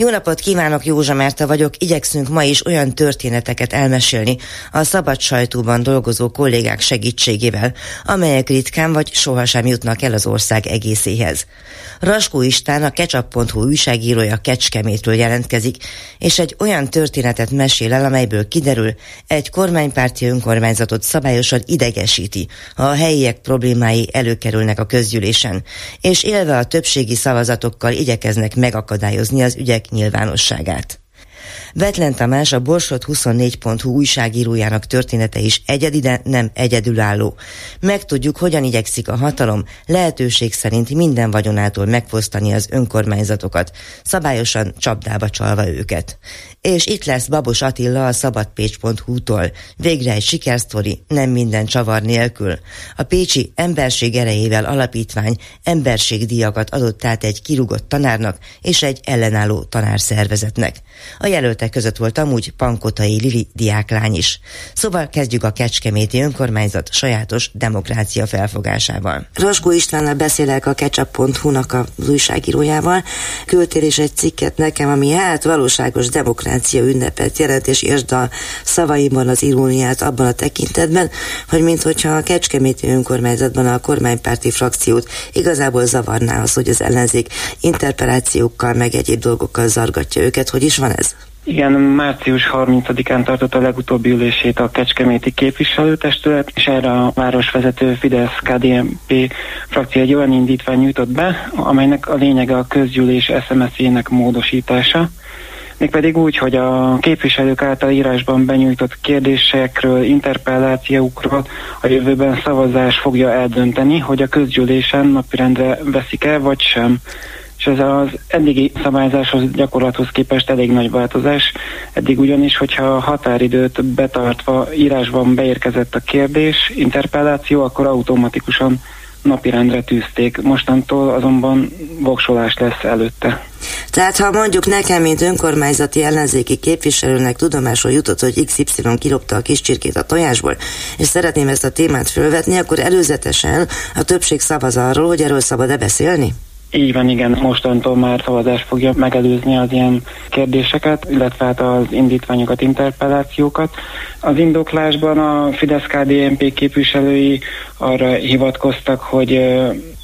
Jó napot kívánok, Józsa Merta vagyok. Igyekszünk ma is olyan történeteket elmesélni a szabad sajtóban dolgozó kollégák segítségével, amelyek ritkán vagy sohasem jutnak el az ország egészéhez. Raskó István, a ketchup.hu újságírója Kecskemétről jelentkezik, és egy olyan történetet mesél el, amelyből kiderül, egy kormánypárti önkormányzatot szabályosan idegesíti, ha a helyiek problémái előkerülnek a közgyűlésen, és élve a többségi szavazatokkal igyekeznek megakadályozni az ügyek nyilvánosságát. Betlen Tamás, a Borsot 24.hu újságírójának története is egyedi, de nem egyedülálló. Megtudjuk, hogyan igyekszik a hatalom lehetőség szerint minden vagyonától megfosztani az önkormányzatokat, szabályosan csapdába csalva őket. És itt lesz Babos Attila a szabadpécs.hu-tól. Végre egy sikersztori, nem minden csavar nélkül. A Pécsi Emberség erejével alapítvány emberségdíjakat adott át egy kirugott tanárnak és egy ellenálló tanárszervezetnek. A jelöltek között volt amúgy Pankotai Lili diáklány is. Szóval kezdjük a Kecskeméti önkormányzat sajátos demokrácia felfogásával. Roskó Istvánnal beszélek a ketchup.hu-nak az újságírójával. Küldtél is egy cikket nekem, ami hát valóságos demokrácia ünnepet jelent, és értsd a szavaimban az iróniát abban a tekintetben, hogy minthogyha a Kecskeméti önkormányzatban a kormánypárti frakciót igazából zavarná az, hogy az ellenzék interpelációkkal meg egyéb dolgokkal zargatja őket, hogy is van ez? Igen, március 30-án tartott a legutóbbi ülését a Kecskeméti képviselőtestület, és erre a városvezető Fidesz-KDNP frakció egy olyan indítvány nyújtott be, amelynek a lényege a közgyűlés SMS-ének módosítása. Mégpedig úgy, hogy a képviselők által írásban benyújtott kérdésekről, interpellációkról a jövőben szavazás fogja eldönteni, hogy a közgyűlésen napirendre veszik-e vagy sem és ez az eddigi szabályzáshoz, gyakorlathoz képest elég nagy változás. Eddig ugyanis, hogyha a határidőt betartva írásban beérkezett a kérdés, interpelláció, akkor automatikusan napirendre tűzték. Mostantól azonban voksolás lesz előtte. Tehát ha mondjuk nekem, mint önkormányzati ellenzéki képviselőnek tudomásról jutott, hogy XY kilopta a kis csirkét a tojásból, és szeretném ezt a témát fölvetni, akkor előzetesen a többség szavaz arról, hogy erről szabad-e beszélni? Így van, igen, mostantól már szavazás fogja megelőzni az ilyen kérdéseket, illetve hát az indítványokat, interpellációkat. Az indoklásban a Fidesz-KDNP képviselői arra hivatkoztak, hogy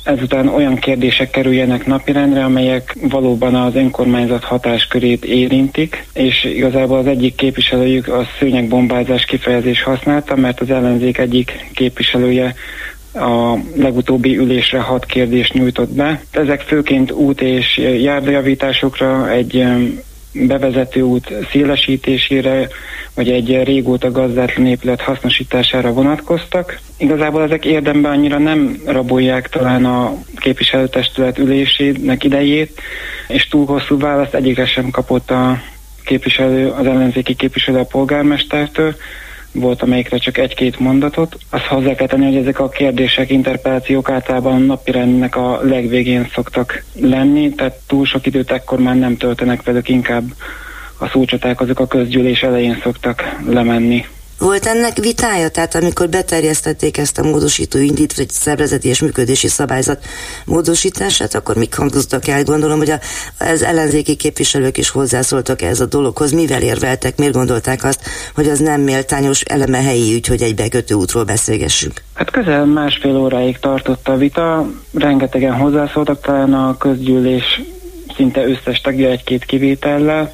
ezután olyan kérdések kerüljenek napirendre, amelyek valóban az önkormányzat hatáskörét érintik, és igazából az egyik képviselőjük a szőnyegbombázás kifejezés használta, mert az ellenzék egyik képviselője a legutóbbi ülésre hat kérdést nyújtott be. Ezek főként út és járdajavításokra, egy bevezető út szélesítésére, vagy egy régóta gazdátlan épület hasznosítására vonatkoztak. Igazából ezek érdemben annyira nem rabolják talán a képviselőtestület ülésének idejét, és túl hosszú választ egyikre sem kapott a képviselő, az ellenzéki képviselő a polgármestertől, volt, amelyikre csak egy-két mondatot. Azt hozzá kell tenni, hogy ezek a kérdések, interpelációk általában napirendnek a legvégén szoktak lenni, tehát túl sok időt ekkor már nem töltenek velük, inkább a szócsaták azok a közgyűlés elején szoktak lemenni. Volt ennek vitája? Tehát amikor beterjesztették ezt a módosító indít, vagy szervezeti és működési szabályzat módosítását, akkor mik hangzottak el? Gondolom, hogy az ellenzéki képviselők is hozzászóltak ez a dologhoz. Mivel érveltek? Miért gondolták azt, hogy az nem méltányos eleme helyi ügy, hogy egy bekötő útról beszélgessünk? Hát közel másfél óráig tartott a vita, rengetegen hozzászóltak, talán a közgyűlés szinte összes tagja egy-két kivétellel.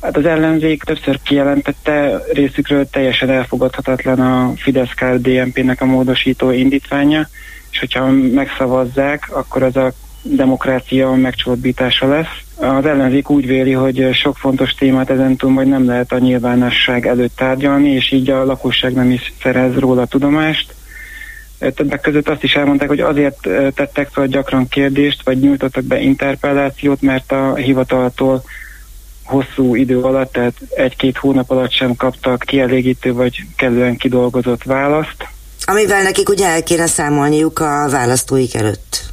Hát az ellenzék többször kijelentette részükről teljesen elfogadhatatlan a fidesz dnp nek a módosító indítványa, és hogyha megszavazzák, akkor az a demokrácia megcsorbítása lesz. Az ellenzék úgy véli, hogy sok fontos témát ezentúl majd nem lehet a nyilvánosság előtt tárgyalni, és így a lakosság nem is szerez róla tudomást. Többek között azt is elmondták, hogy azért tettek fel gyakran kérdést, vagy nyújtottak be interpellációt, mert a hivataltól hosszú idő alatt, tehát egy-két hónap alatt sem kaptak kielégítő vagy kellően kidolgozott választ. Amivel nekik ugye el kéne számolniuk a választóik előtt.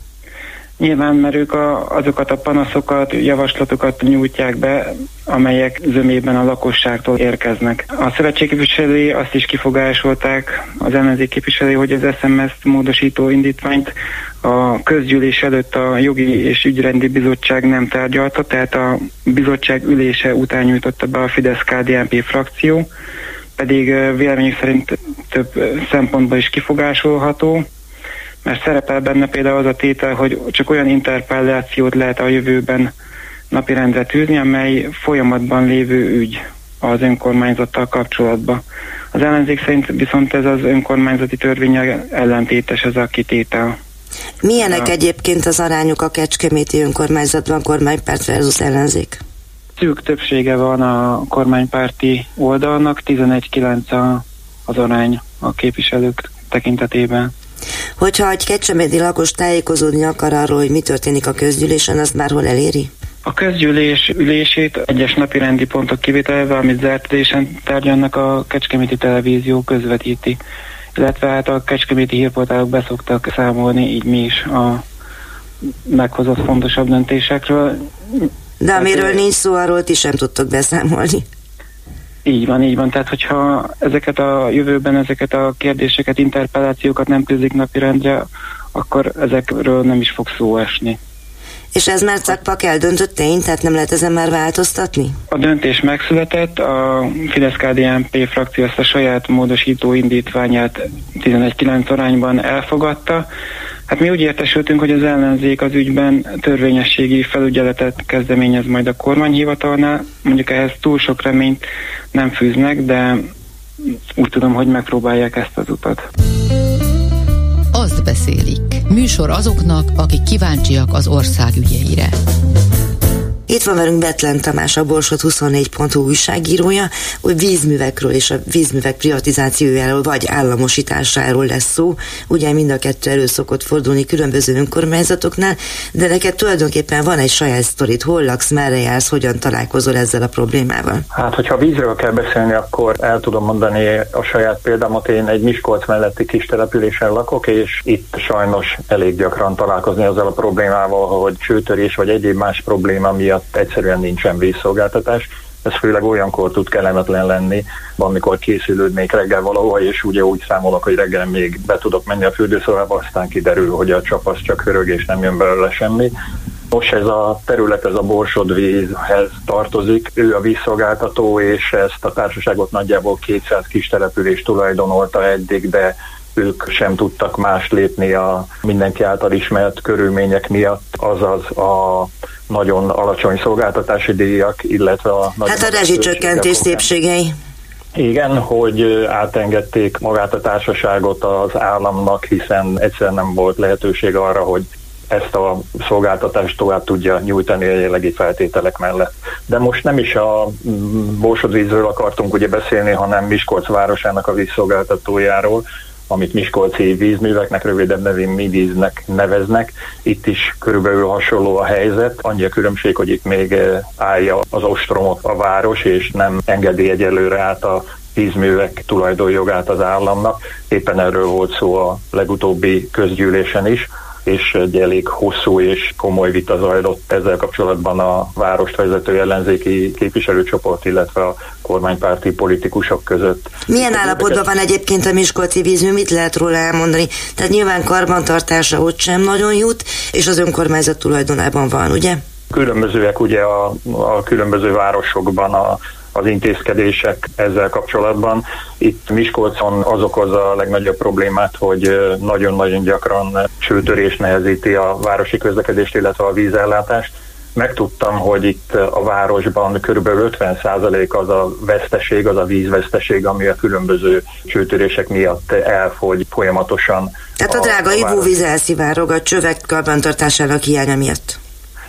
Nyilván, mert ők a, azokat a panaszokat, javaslatokat nyújtják be, amelyek zömében a lakosságtól érkeznek. A szövetség képviselői azt is kifogásolták, az ellenzék képviselői, hogy az SMS módosító indítványt a közgyűlés előtt a jogi és ügyrendi bizottság nem tárgyalta, tehát a bizottság ülése után nyújtotta be a Fidesz-KDNP frakció, pedig véleményük szerint több szempontból is kifogásolható mert szerepel benne például az a tétel, hogy csak olyan interpellációt lehet a jövőben napirendre tűzni, amely folyamatban lévő ügy az önkormányzattal kapcsolatban. Az ellenzék szerint viszont ez az önkormányzati törvényel ellentétes ez a kitétel. Milyenek a... egyébként az arányok a Kecskeméti önkormányzatban kormánypárt versus ellenzék? Szűk többsége van a kormánypárti oldalnak, 11-9 az arány a képviselők tekintetében. Hogyha egy kecsemédi lakos tájékozódni akar arról, hogy mi történik a közgyűlésen, azt már hol eléri? A közgyűlés ülését egyes napi rendi pontok kivételével, amit zárt ülésen tárgyalnak a Kecskeméti Televízió közvetíti. Illetve hát a Kecskeméti hírportálok beszoktak számolni, így mi is a meghozott fontosabb döntésekről. De amiről hát, nincs szó, arról ti sem tudtok beszámolni. Így van, így van. Tehát, hogyha ezeket a jövőben ezeket a kérdéseket, interpellációkat nem tűzik napirendre, akkor ezekről nem is fog szó esni. És ez már csak eldöntött tény, tehát nem lehet ezen már változtatni? A döntés megszületett, a Fidesz-KDNP frakció ezt a saját módosító indítványát 11-9 arányban elfogadta, Hát mi úgy értesültünk, hogy az ellenzék az ügyben törvényességi felügyeletet kezdeményez majd a kormányhivatalnál. Mondjuk ehhez túl sok reményt nem fűznek, de úgy tudom, hogy megpróbálják ezt az utat. Azt beszélik. Műsor azoknak, akik kíváncsiak az ország ügyeire. Itt van velünk Betlen Tamás, a Borsot 24.hu újságírója, hogy vízművekről és a vízművek privatizációjáról vagy államosításáról lesz szó. Ugye mind a kettő elő szokott fordulni különböző önkormányzatoknál, de neked tulajdonképpen van egy saját sztorit, hol laksz, merre jársz, hogyan találkozol ezzel a problémával? Hát, hogyha vízről kell beszélni, akkor el tudom mondani a saját példámat. Én egy Miskolc melletti kis településen lakok, és itt sajnos elég gyakran találkozni azzal a problémával, hogy csőtörés vagy egyéb más probléma miatt miatt egyszerűen nincsen vízszolgáltatás. Ez főleg olyankor tud kellemetlen lenni, amikor készülődnék reggel valahol, és ugye úgy számolok, hogy reggel még be tudok menni a fürdőszobába, aztán kiderül, hogy a csap az csak hörög, és nem jön belőle semmi. Most ez a terület, ez a Borsod vízhez tartozik, ő a vízszolgáltató, és ezt a társaságot nagyjából 200 kis település tulajdonolta eddig, de ők sem tudtak más lépni a mindenki által ismert körülmények miatt, azaz a nagyon alacsony szolgáltatási díjak, illetve a... Hát a rezsicsökkentés szépségei. Igen, hogy átengedték magát a társaságot az államnak, hiszen egyszer nem volt lehetőség arra, hogy ezt a szolgáltatást tovább tudja nyújtani a jelenlegi feltételek mellett. De most nem is a Borsodvízről akartunk ugye beszélni, hanem Miskolc városának a vízszolgáltatójáról, amit Miskolci vízműveknek, rövidebb nevén MIVíznek neveznek. Itt is körülbelül hasonló a helyzet, annyi a különbség, hogy itt még eh, állja az ostromot a város, és nem engedi egyelőre át a vízművek tulajdonjogát az államnak. Éppen erről volt szó a legutóbbi közgyűlésen is és egy elég hosszú és komoly vita zajlott ezzel kapcsolatban a várost vezető ellenzéki képviselőcsoport, illetve a kormánypárti politikusok között. Milyen állapotban van egyébként a Miskolci vízmű, mit lehet róla elmondani? Tehát nyilván karbantartása ott sem nagyon jut, és az önkormányzat tulajdonában van, ugye? Különbözőek ugye a, a különböző városokban a az intézkedések ezzel kapcsolatban. Itt Miskolcon az okozza a legnagyobb problémát, hogy nagyon-nagyon gyakran csőtörés nehezíti a városi közlekedést, illetve a vízellátást. Megtudtam, hogy itt a városban kb. 50% az a veszteség, az a vízveszteség, ami a különböző csőtörések miatt elfogy folyamatosan. Tehát a, a drága ivóvíz elszivárog a csövek karbantartásának hiánya miatt.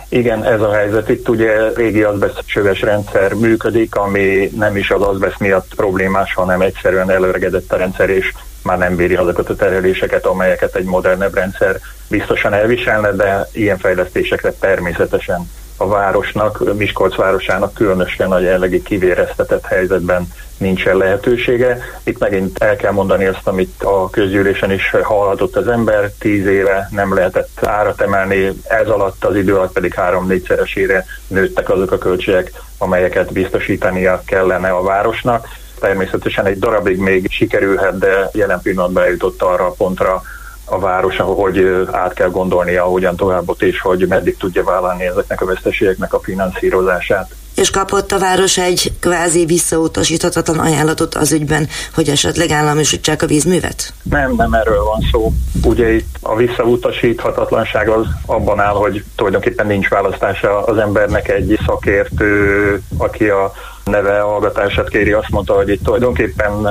Igen, ez a helyzet. Itt ugye régi azbest csöves rendszer működik, ami nem is az azbest miatt problémás, hanem egyszerűen előregedett a rendszer, és már nem bíri azokat a terheléseket, amelyeket egy modernebb rendszer biztosan elviselne, de ilyen fejlesztésekre természetesen a városnak, Miskolc városának különösen a jelenlegi kivéreztetett helyzetben nincsen lehetősége. Itt megint el kell mondani azt, amit a közgyűlésen is hallhatott az ember, tíz éve nem lehetett árat emelni, ez alatt az idő alatt pedig három-négyszeresére nőttek azok a költségek, amelyeket biztosítania kellene a városnak. Természetesen egy darabig még sikerülhet, de jelen pillanatban eljutott arra a pontra, a város, hogy át kell gondolnia, hogyan továbbot, és hogy meddig tudja vállalni ezeknek a veszteségeknek a finanszírozását. És kapott a város egy kvázi visszautasíthatatlan ajánlatot az ügyben, hogy esetleg államisítsák a vízművet? Nem, nem erről van szó. Ugye itt a visszautasíthatatlanság az abban áll, hogy tulajdonképpen nincs választása az embernek egy szakértő, aki a neve hallgatását kéri, azt mondta, hogy itt tulajdonképpen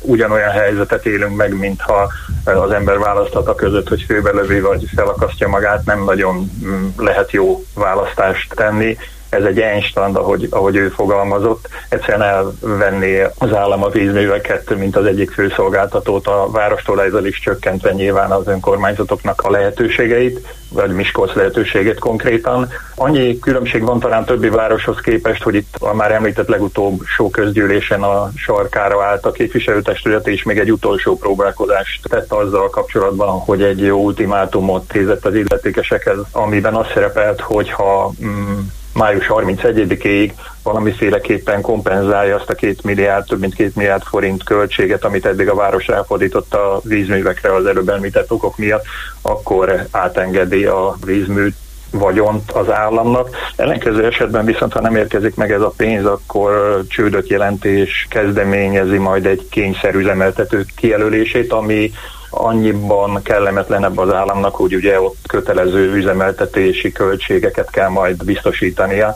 ugyanolyan helyzetet élünk meg, mintha az ember választhat a között, hogy főbelövi vagy felakasztja magát, nem nagyon mm, lehet jó választást tenni ez egy Einstein, ahogy, ahogy ő fogalmazott, egyszerűen elvenné az állam a vízműveket, mint az egyik főszolgáltatót, a várostól ezzel is csökkentve nyilván az önkormányzatoknak a lehetőségeit, vagy Miskolc lehetőségét konkrétan. Annyi különbség van talán többi városhoz képest, hogy itt a már említett legutóbb sok közgyűlésen a sarkára állt a képviselőtestület, és még egy utolsó próbálkozást tett azzal kapcsolatban, hogy egy jó ultimátumot tézett az illetékesekhez, amiben azt szerepelt, hogyha mm, május 31-ig valamiféleképpen kompenzálja azt a két milliárd, több mint két milliárd forint költséget, amit eddig a város elfordított a vízművekre az előbb említett okok miatt, akkor átengedi a vízműt vagyont az államnak. Ellenkező esetben viszont, ha nem érkezik meg ez a pénz, akkor csődöt jelentés kezdeményezi majd egy kényszerüzemeltető kijelölését, ami annyiban kellemetlenebb az államnak, hogy ugye ott kötelező üzemeltetési költségeket kell majd biztosítania,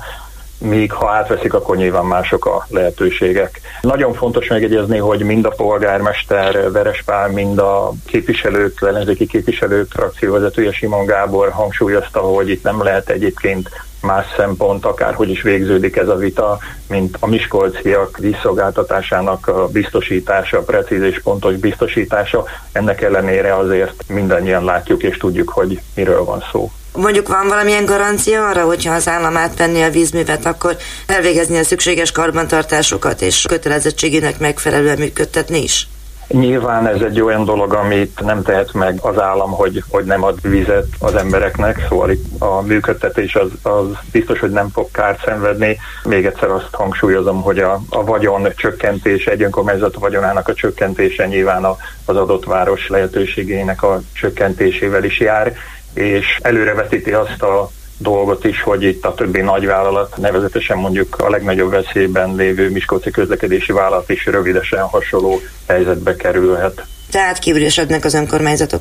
míg ha átveszik, akkor nyilván mások a lehetőségek. Nagyon fontos megjegyezni, hogy mind a polgármester Verespál, mind a képviselők, ellenzéki képviselők, frakcióvezetője Simon Gábor hangsúlyozta, hogy itt nem lehet egyébként más szempont, akárhogy is végződik ez a vita, mint a miskolciak vízszolgáltatásának biztosítása, a precíz és pontos biztosítása. Ennek ellenére azért mindannyian látjuk és tudjuk, hogy miről van szó. Mondjuk van valamilyen garancia arra, hogyha az állam átvenni a vízművet, akkor elvégezni a szükséges karbantartásokat és kötelezettségének megfelelően működtetni is? Nyilván ez egy olyan dolog, amit nem tehet meg az állam, hogy, hogy nem ad vizet az embereknek, szóval a működtetés az, az biztos, hogy nem fog kárt szenvedni. Még egyszer azt hangsúlyozom, hogy a, a vagyon csökkentés, egy önkormányzat vagyonának a csökkentése nyilván az adott város lehetőségének a csökkentésével is jár, és előrevetíti azt a dolgot is, hogy itt a többi nagyvállalat, nevezetesen mondjuk a legnagyobb veszélyben lévő Miskolci közlekedési vállalat is rövidesen hasonló helyzetbe kerülhet. Tehát kívülésednek az önkormányzatok?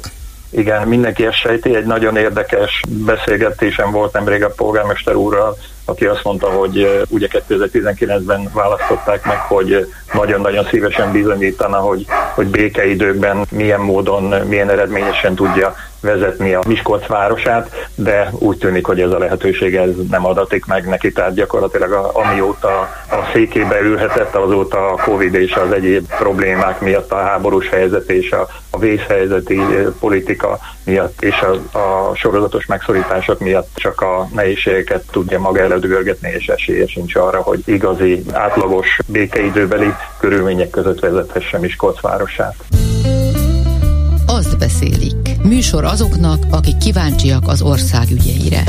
Igen, mindenki ezt sejti. Egy nagyon érdekes beszélgetésem volt nemrég a polgármester úrral, aki azt mondta, hogy ugye 2019-ben választották meg, hogy nagyon-nagyon szívesen bizonyítana, hogy, hogy békeidőkben milyen módon, milyen eredményesen tudja vezetni a Miskolc városát, de úgy tűnik, hogy ez a lehetőség ez nem adatik meg neki, tehát gyakorlatilag a, amióta a székébe ülhetett, azóta a Covid és az egyéb problémák miatt a háborús helyzet és a, a vészhelyzeti politika miatt és a, a sorozatos megszorítások miatt csak a nehézségeket tudja maga előtt és esélye sincs arra, hogy igazi, átlagos békeidőbeli körülmények között vezethesse Miskolc városát. Azt beszélik. Műsor azoknak, akik kíváncsiak az ország ügyeire.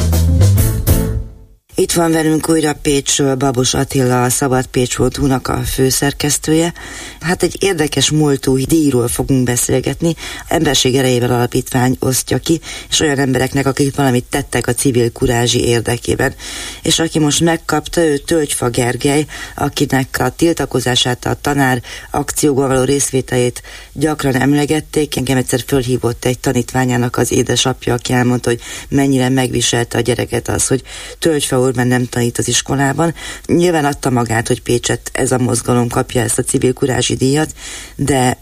Itt van velünk újra Pécsről Babos Attila, a Szabad Pécs voltúnak a főszerkesztője. Hát egy érdekes múltú díjról fogunk beszélgetni. Emberség erejével alapítvány osztja ki, és olyan embereknek, akik valamit tettek a civil kurázsi érdekében. És aki most megkapta, ő Tölgyfa Gergely, akinek a tiltakozását, a tanár akcióban való részvételét gyakran emlegették. Engem egyszer fölhívott egy tanítványának az édesapja, aki elmondta, hogy mennyire megviselte a gyereket az, hogy Tölgyfa mert nem tanít az iskolában. Nyilván adta magát, hogy Pécset ez a mozgalom kapja ezt a civil kurázsi díjat, de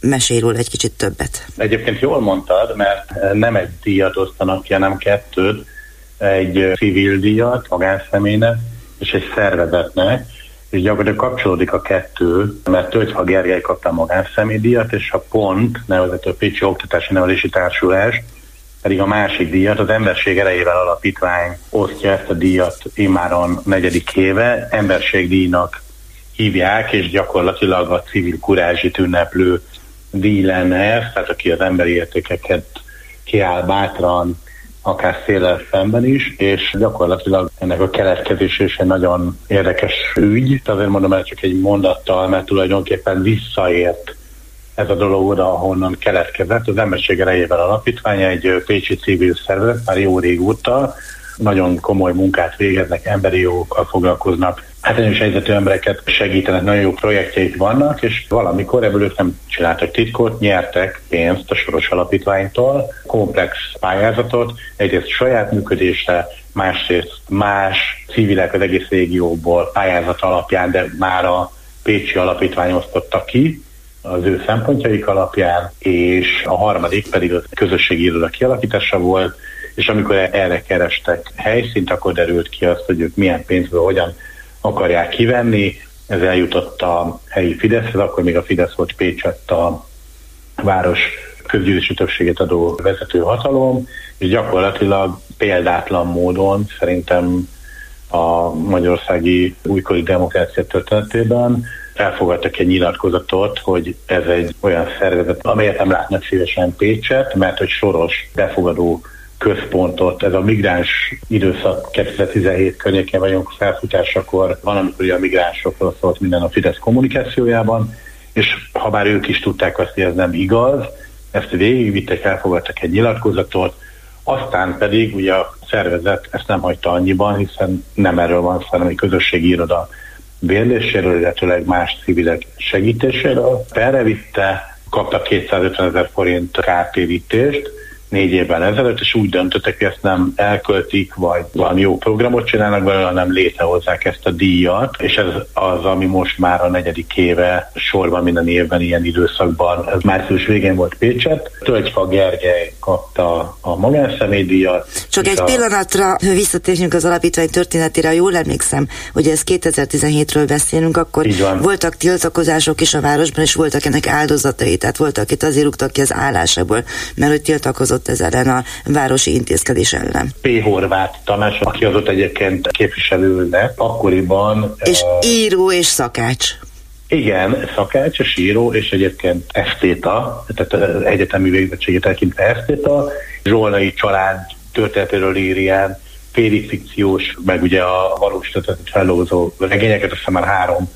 mesélj róla egy kicsit többet. Egyébként jól mondtad, mert nem egy díjat osztanak ki, hanem kettőt, egy civil díjat magánszemélynek és egy szervezetnek, és gyakorlatilag kapcsolódik a kettő, mert Tölgyfa Gergely kapta a magánszemély díjat, és a PONT, nevezető Pécsi Oktatási Nevelési Társulás pedig a másik díjat az Emberség Erejével Alapítvány osztja ezt a díjat immáron negyedik éve. Emberségdíjnak hívják, és gyakorlatilag a civil kurázsit ünneplő díj lenne ez, tehát aki az emberi értékeket kiáll bátran, akár széles szemben is, és gyakorlatilag ennek a keletkezés is egy nagyon érdekes ügy. Azért mondom el csak egy mondattal, mert tulajdonképpen visszaért ez a dolog oda, ahonnan keletkezett. Az Emberség Erejével Alapítvány egy pécsi civil szervezet, már jó régóta, nagyon komoly munkát végeznek, emberi jogokkal foglalkoznak, hátrányos helyzetű embereket segítenek, nagyon jó projektjeik vannak, és valamikor ebből ők nem csináltak titkot, nyertek pénzt a Soros Alapítványtól, komplex pályázatot, egyrészt saját működésre, másrészt más civilek az egész régióból pályázat alapján, de már a Pécsi Alapítvány osztotta ki, az ő szempontjaik alapján, és a harmadik pedig a közösségi iroda kialakítása volt, és amikor erre kerestek helyszínt, akkor derült ki azt, hogy ők milyen pénzből hogyan akarják kivenni. Ez eljutott a helyi Fideszhez, akkor még a Fidesz volt Pécsett a város közgyűlési többséget adó vezető hatalom, és gyakorlatilag példátlan módon szerintem a magyarországi újkori demokrácia történetében elfogadtak egy nyilatkozatot, hogy ez egy olyan szervezet, amelyet nem látnak szívesen Pécset, mert hogy soros befogadó központot, ez a migráns időszak 2017 környékén vagyunk felfutásakor, van, amikor a migránsokról szólt minden a Fidesz kommunikációjában, és ha bár ők is tudták azt, hogy ez nem igaz, ezt végigvittek, elfogadtak egy nyilatkozatot, aztán pedig ugye a szervezet ezt nem hagyta annyiban, hiszen nem erről van szó, hanem egy közösségi iroda bérléséről, illetőleg más civilek segítéséről. Felrevitte, kapta 250 ezer forint kártérítést, négy évvel ezelőtt, és úgy döntöttek, hogy ezt nem elköltik, vagy valami jó programot csinálnak belőle, hanem létrehozzák ezt a díjat, és ez az, ami most már a negyedik éve sorban minden évben ilyen időszakban. Ez március végén volt Pécset. Tölgyfa Gergely kapta a magánszemélydíjat. Csak egy a... pillanatra visszatérjünk az alapítvány történetére, jól emlékszem, hogy ez 2017-ről beszélünk, akkor voltak tiltakozások is a városban, és voltak ennek áldozatai, tehát voltak itt azért rúgtak ki az állásából, mert hogy tiltakozott tiltakozott ez ellen a városi intézkedés ellen. P. Horváth Tamás, aki az ott egyébként képviselő lett, akkoriban... És uh, író és szakács. Igen, szakács, és író, és egyébként esztéta, tehát egyetemi végzettségét tekintve esztéta, Zsolnai család történetéről ír ilyen félig fikciós, meg ugye a valós történetet fellózó regényeket, aztán már három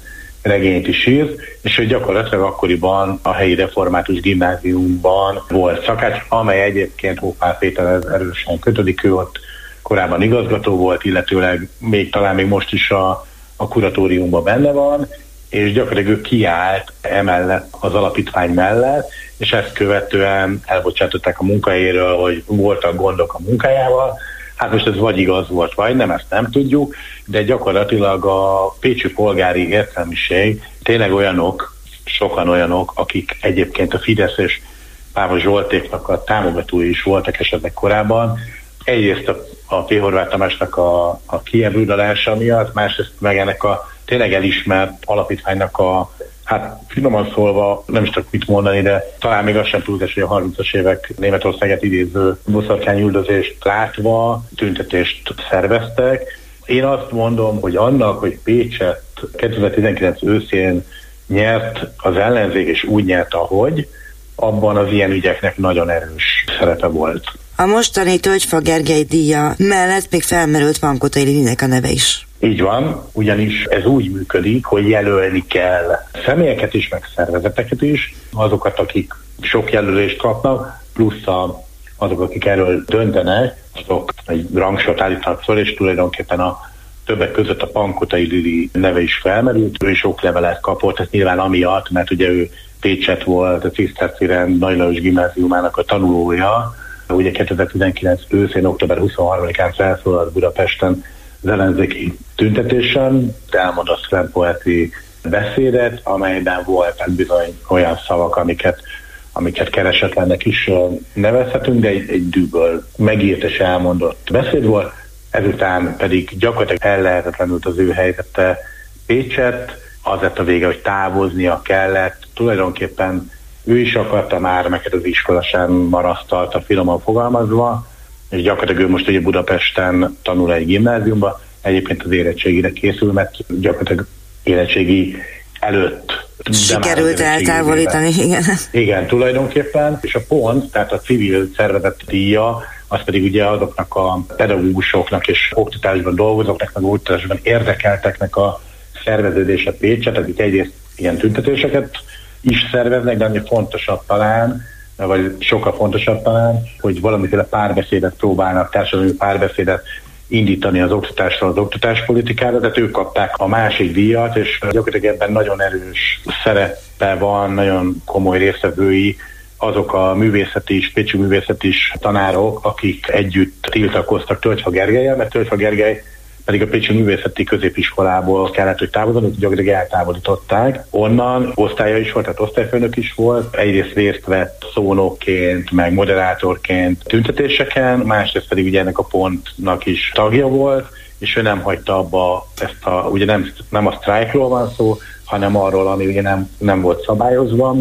regényt is írt, és hogy gyakorlatilag akkoriban a helyi református gimnáziumban volt szakács, amely egyébként Hópál Péter erősen kötődik, ő ott korábban igazgató volt, illetőleg még talán még most is a, a kuratóriumban benne van, és gyakorlatilag ő kiállt emellett az alapítvány mellett, és ezt követően elbocsátották a munkahelyéről, hogy voltak gondok a munkájával, Hát most ez vagy igaz volt, vagy nem, ezt nem tudjuk, de gyakorlatilag a pécsi polgári értelmiség tényleg olyanok, sokan olyanok, akik egyébként a Fidesz és Páva Zsoltéknak a támogatói is voltak esetleg korábban. Egyrészt a, a P. Horváth Tamásnak a, a kiebrudalása miatt, másrészt meg ennek a tényleg elismert alapítványnak a Hát finoman szólva nem is tudok mit mondani, de talán még az sem túlzás, hogy a 30-as évek Németországet idéző boszorkányüldözést látva tüntetést szerveztek. Én azt mondom, hogy annak, hogy Pécset 2019 őszén nyert az ellenzék, és úgy nyert, ahogy, abban az ilyen ügyeknek nagyon erős szerepe volt. A mostani Tölgyfa Gergely díja mellett még felmerült Vankotai Lilinek a neve is. Így van, ugyanis ez úgy működik, hogy jelölni kell személyeket is, meg szervezeteket is, azokat, akik sok jelölést kapnak, plusz a, azok, akik erről döntenek, azok egy rangsort állítanak föl, és tulajdonképpen a többek között a Pankotai Lili neve is felmerült, ő is oklevelet kapott, ez nyilván amiatt, mert ugye ő Pécset volt a Ciszterci Rend Nagy Lajos gimnáziumának a tanulója, ugye 2019 őszén, október 23-án felszólalt Budapesten az ellenzéki tüntetésen, elmondott slam poeti beszédet, amelyben voltak bizony olyan szavak, amiket amiket keresetlennek is nevezhetünk, de egy, egy dűből megírt és elmondott beszéd volt, ezután pedig gyakorlatilag ellehetetlenült az ő helyzete Pécset, az lett a vége, hogy távoznia kellett, tulajdonképpen ő is akarta már, meg az iskola sem marasztalta finoman fogalmazva, gyakorlatilag ő most ugye Budapesten tanul egy gimnáziumba, egyébként az érettségire készül, mert gyakorlatilag érettségi előtt Sikerült eltávolítani, igen. Igen, tulajdonképpen, és a pont, tehát a civil szervezet díja, az pedig ugye azoknak a pedagógusoknak és oktatásban dolgozóknak, meg oktatásban érdekelteknek a szerveződése Pécset, akik egyrészt ilyen tüntetéseket is szerveznek, de ami fontosabb talán, vagy sokkal fontosabb talán, hogy valamiféle párbeszédet próbálnak, társadalmi párbeszédet indítani az oktatásról az oktatáspolitikára, tehát ők kapták a másik díjat, és gyakorlatilag ebben nagyon erős szerepe van, nagyon komoly részevői azok a művészeti is, pécsi művészeti is tanárok, akik együtt tiltakoztak Tölgyfa Gergelyel, mert Tölgyfa Gergely pedig a Pécsi Művészeti Középiskolából kellett, hogy távozni, gyakorlatilag eltávolították. Onnan osztálya is volt, tehát osztályfőnök is volt. Egyrészt részt vett szónokként, meg moderátorként tüntetéseken, másrészt pedig ugye ennek a pontnak is tagja volt, és ő nem hagyta abba ezt a, ugye nem, nem a sztrájkról van szó, hanem arról, ami ugye nem, nem volt szabályozva,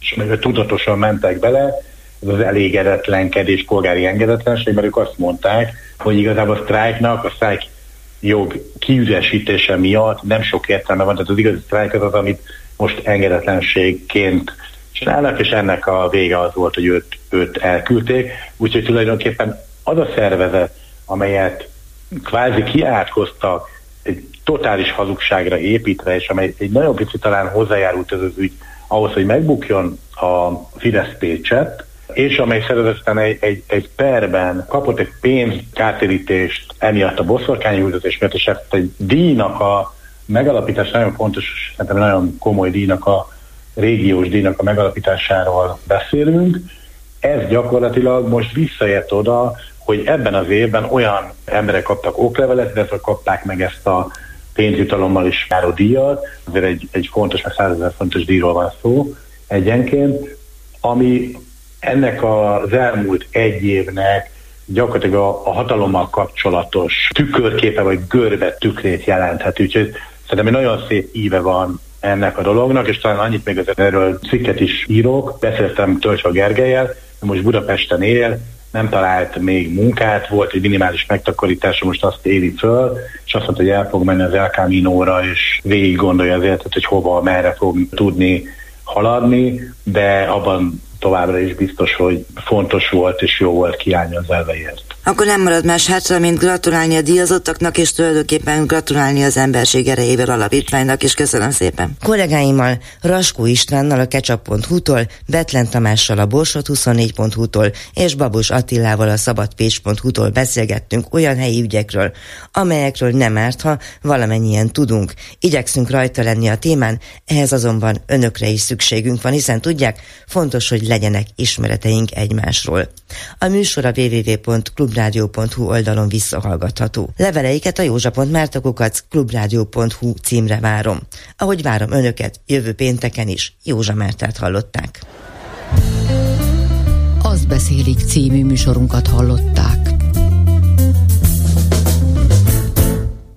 és meg tudatosan mentek bele, ez az elégedetlenkedés, polgári engedetlenség, mert ők azt mondták, hogy igazából a sztrájknak, a sztrájk jog kiüresítése miatt nem sok értelme van, tehát az igazi sztrájk az az, amit most engedetlenségként csinálnak, és ennek a vége az volt, hogy őt, őt elküldték. Úgyhogy tulajdonképpen az a szervezet, amelyet kvázi kiátkoztak egy totális hazugságra építve, és amely egy nagyon picit talán hozzájárult ez az ügy ahhoz, hogy megbukjon a Fidesz Pécset, és amely szervezetten egy, egy, egy perben kapott egy pénzkártérítést emiatt a boszorkányüldözés miatt, és ezt egy díjnak a megalapítás nagyon fontos, szerintem nagyon komoly díjnak a régiós díjnak a megalapításáról beszélünk. Ez gyakorlatilag most visszaért oda, hogy ebben az évben olyan emberek kaptak oklevelet, illetve kapták meg ezt a pénzjutalommal is járó díjat, azért egy, egy fontos, meg 100 ezer fontos díjról van szó egyenként, ami ennek az elmúlt egy évnek gyakorlatilag a, a hatalommal kapcsolatos tükörképe vagy görbe tükrét jelenthet. Úgyhogy szerintem egy nagyon szép íve van ennek a dolognak, és talán annyit még azért erről cikket is írok. Beszéltem Tölcsva Gergelyel, most Budapesten él, nem talált még munkát, volt egy minimális megtakarítása, most azt éli föl, és azt mondta, hogy el fog menni az El Camino-ra, és végig gondolja az életet, hogy hova, merre fog tudni haladni, de abban továbbra is biztos, hogy fontos volt és jó volt kiállni az elveiért. Akkor nem marad más hátra, mint gratulálni a díjazottaknak, és tulajdonképpen gratulálni az emberség erejével alapítványnak, és köszönöm szépen. Kollégáimmal Raskó Istvánnal a ketchup.hu-tól, Betlen Tamással a Borsot 24.hu-tól és Babos Attilával a szabadpécs.hu-tól beszélgettünk olyan helyi ügyekről, amelyekről nem árt, ha valamennyien tudunk. Igyekszünk rajta lenni a témán, ehhez azonban önökre is szükségünk van, hiszen tudják, fontos, hogy legyenek ismereteink egymásról. A műsor a www.clubradio.hu oldalon visszahallgatható. Leveleiket a józsa.mártakukac clubradio.hu címre várom. Ahogy várom önöket, jövő pénteken is Józsa Mártát hallották. Az beszélik című műsorunkat hallották.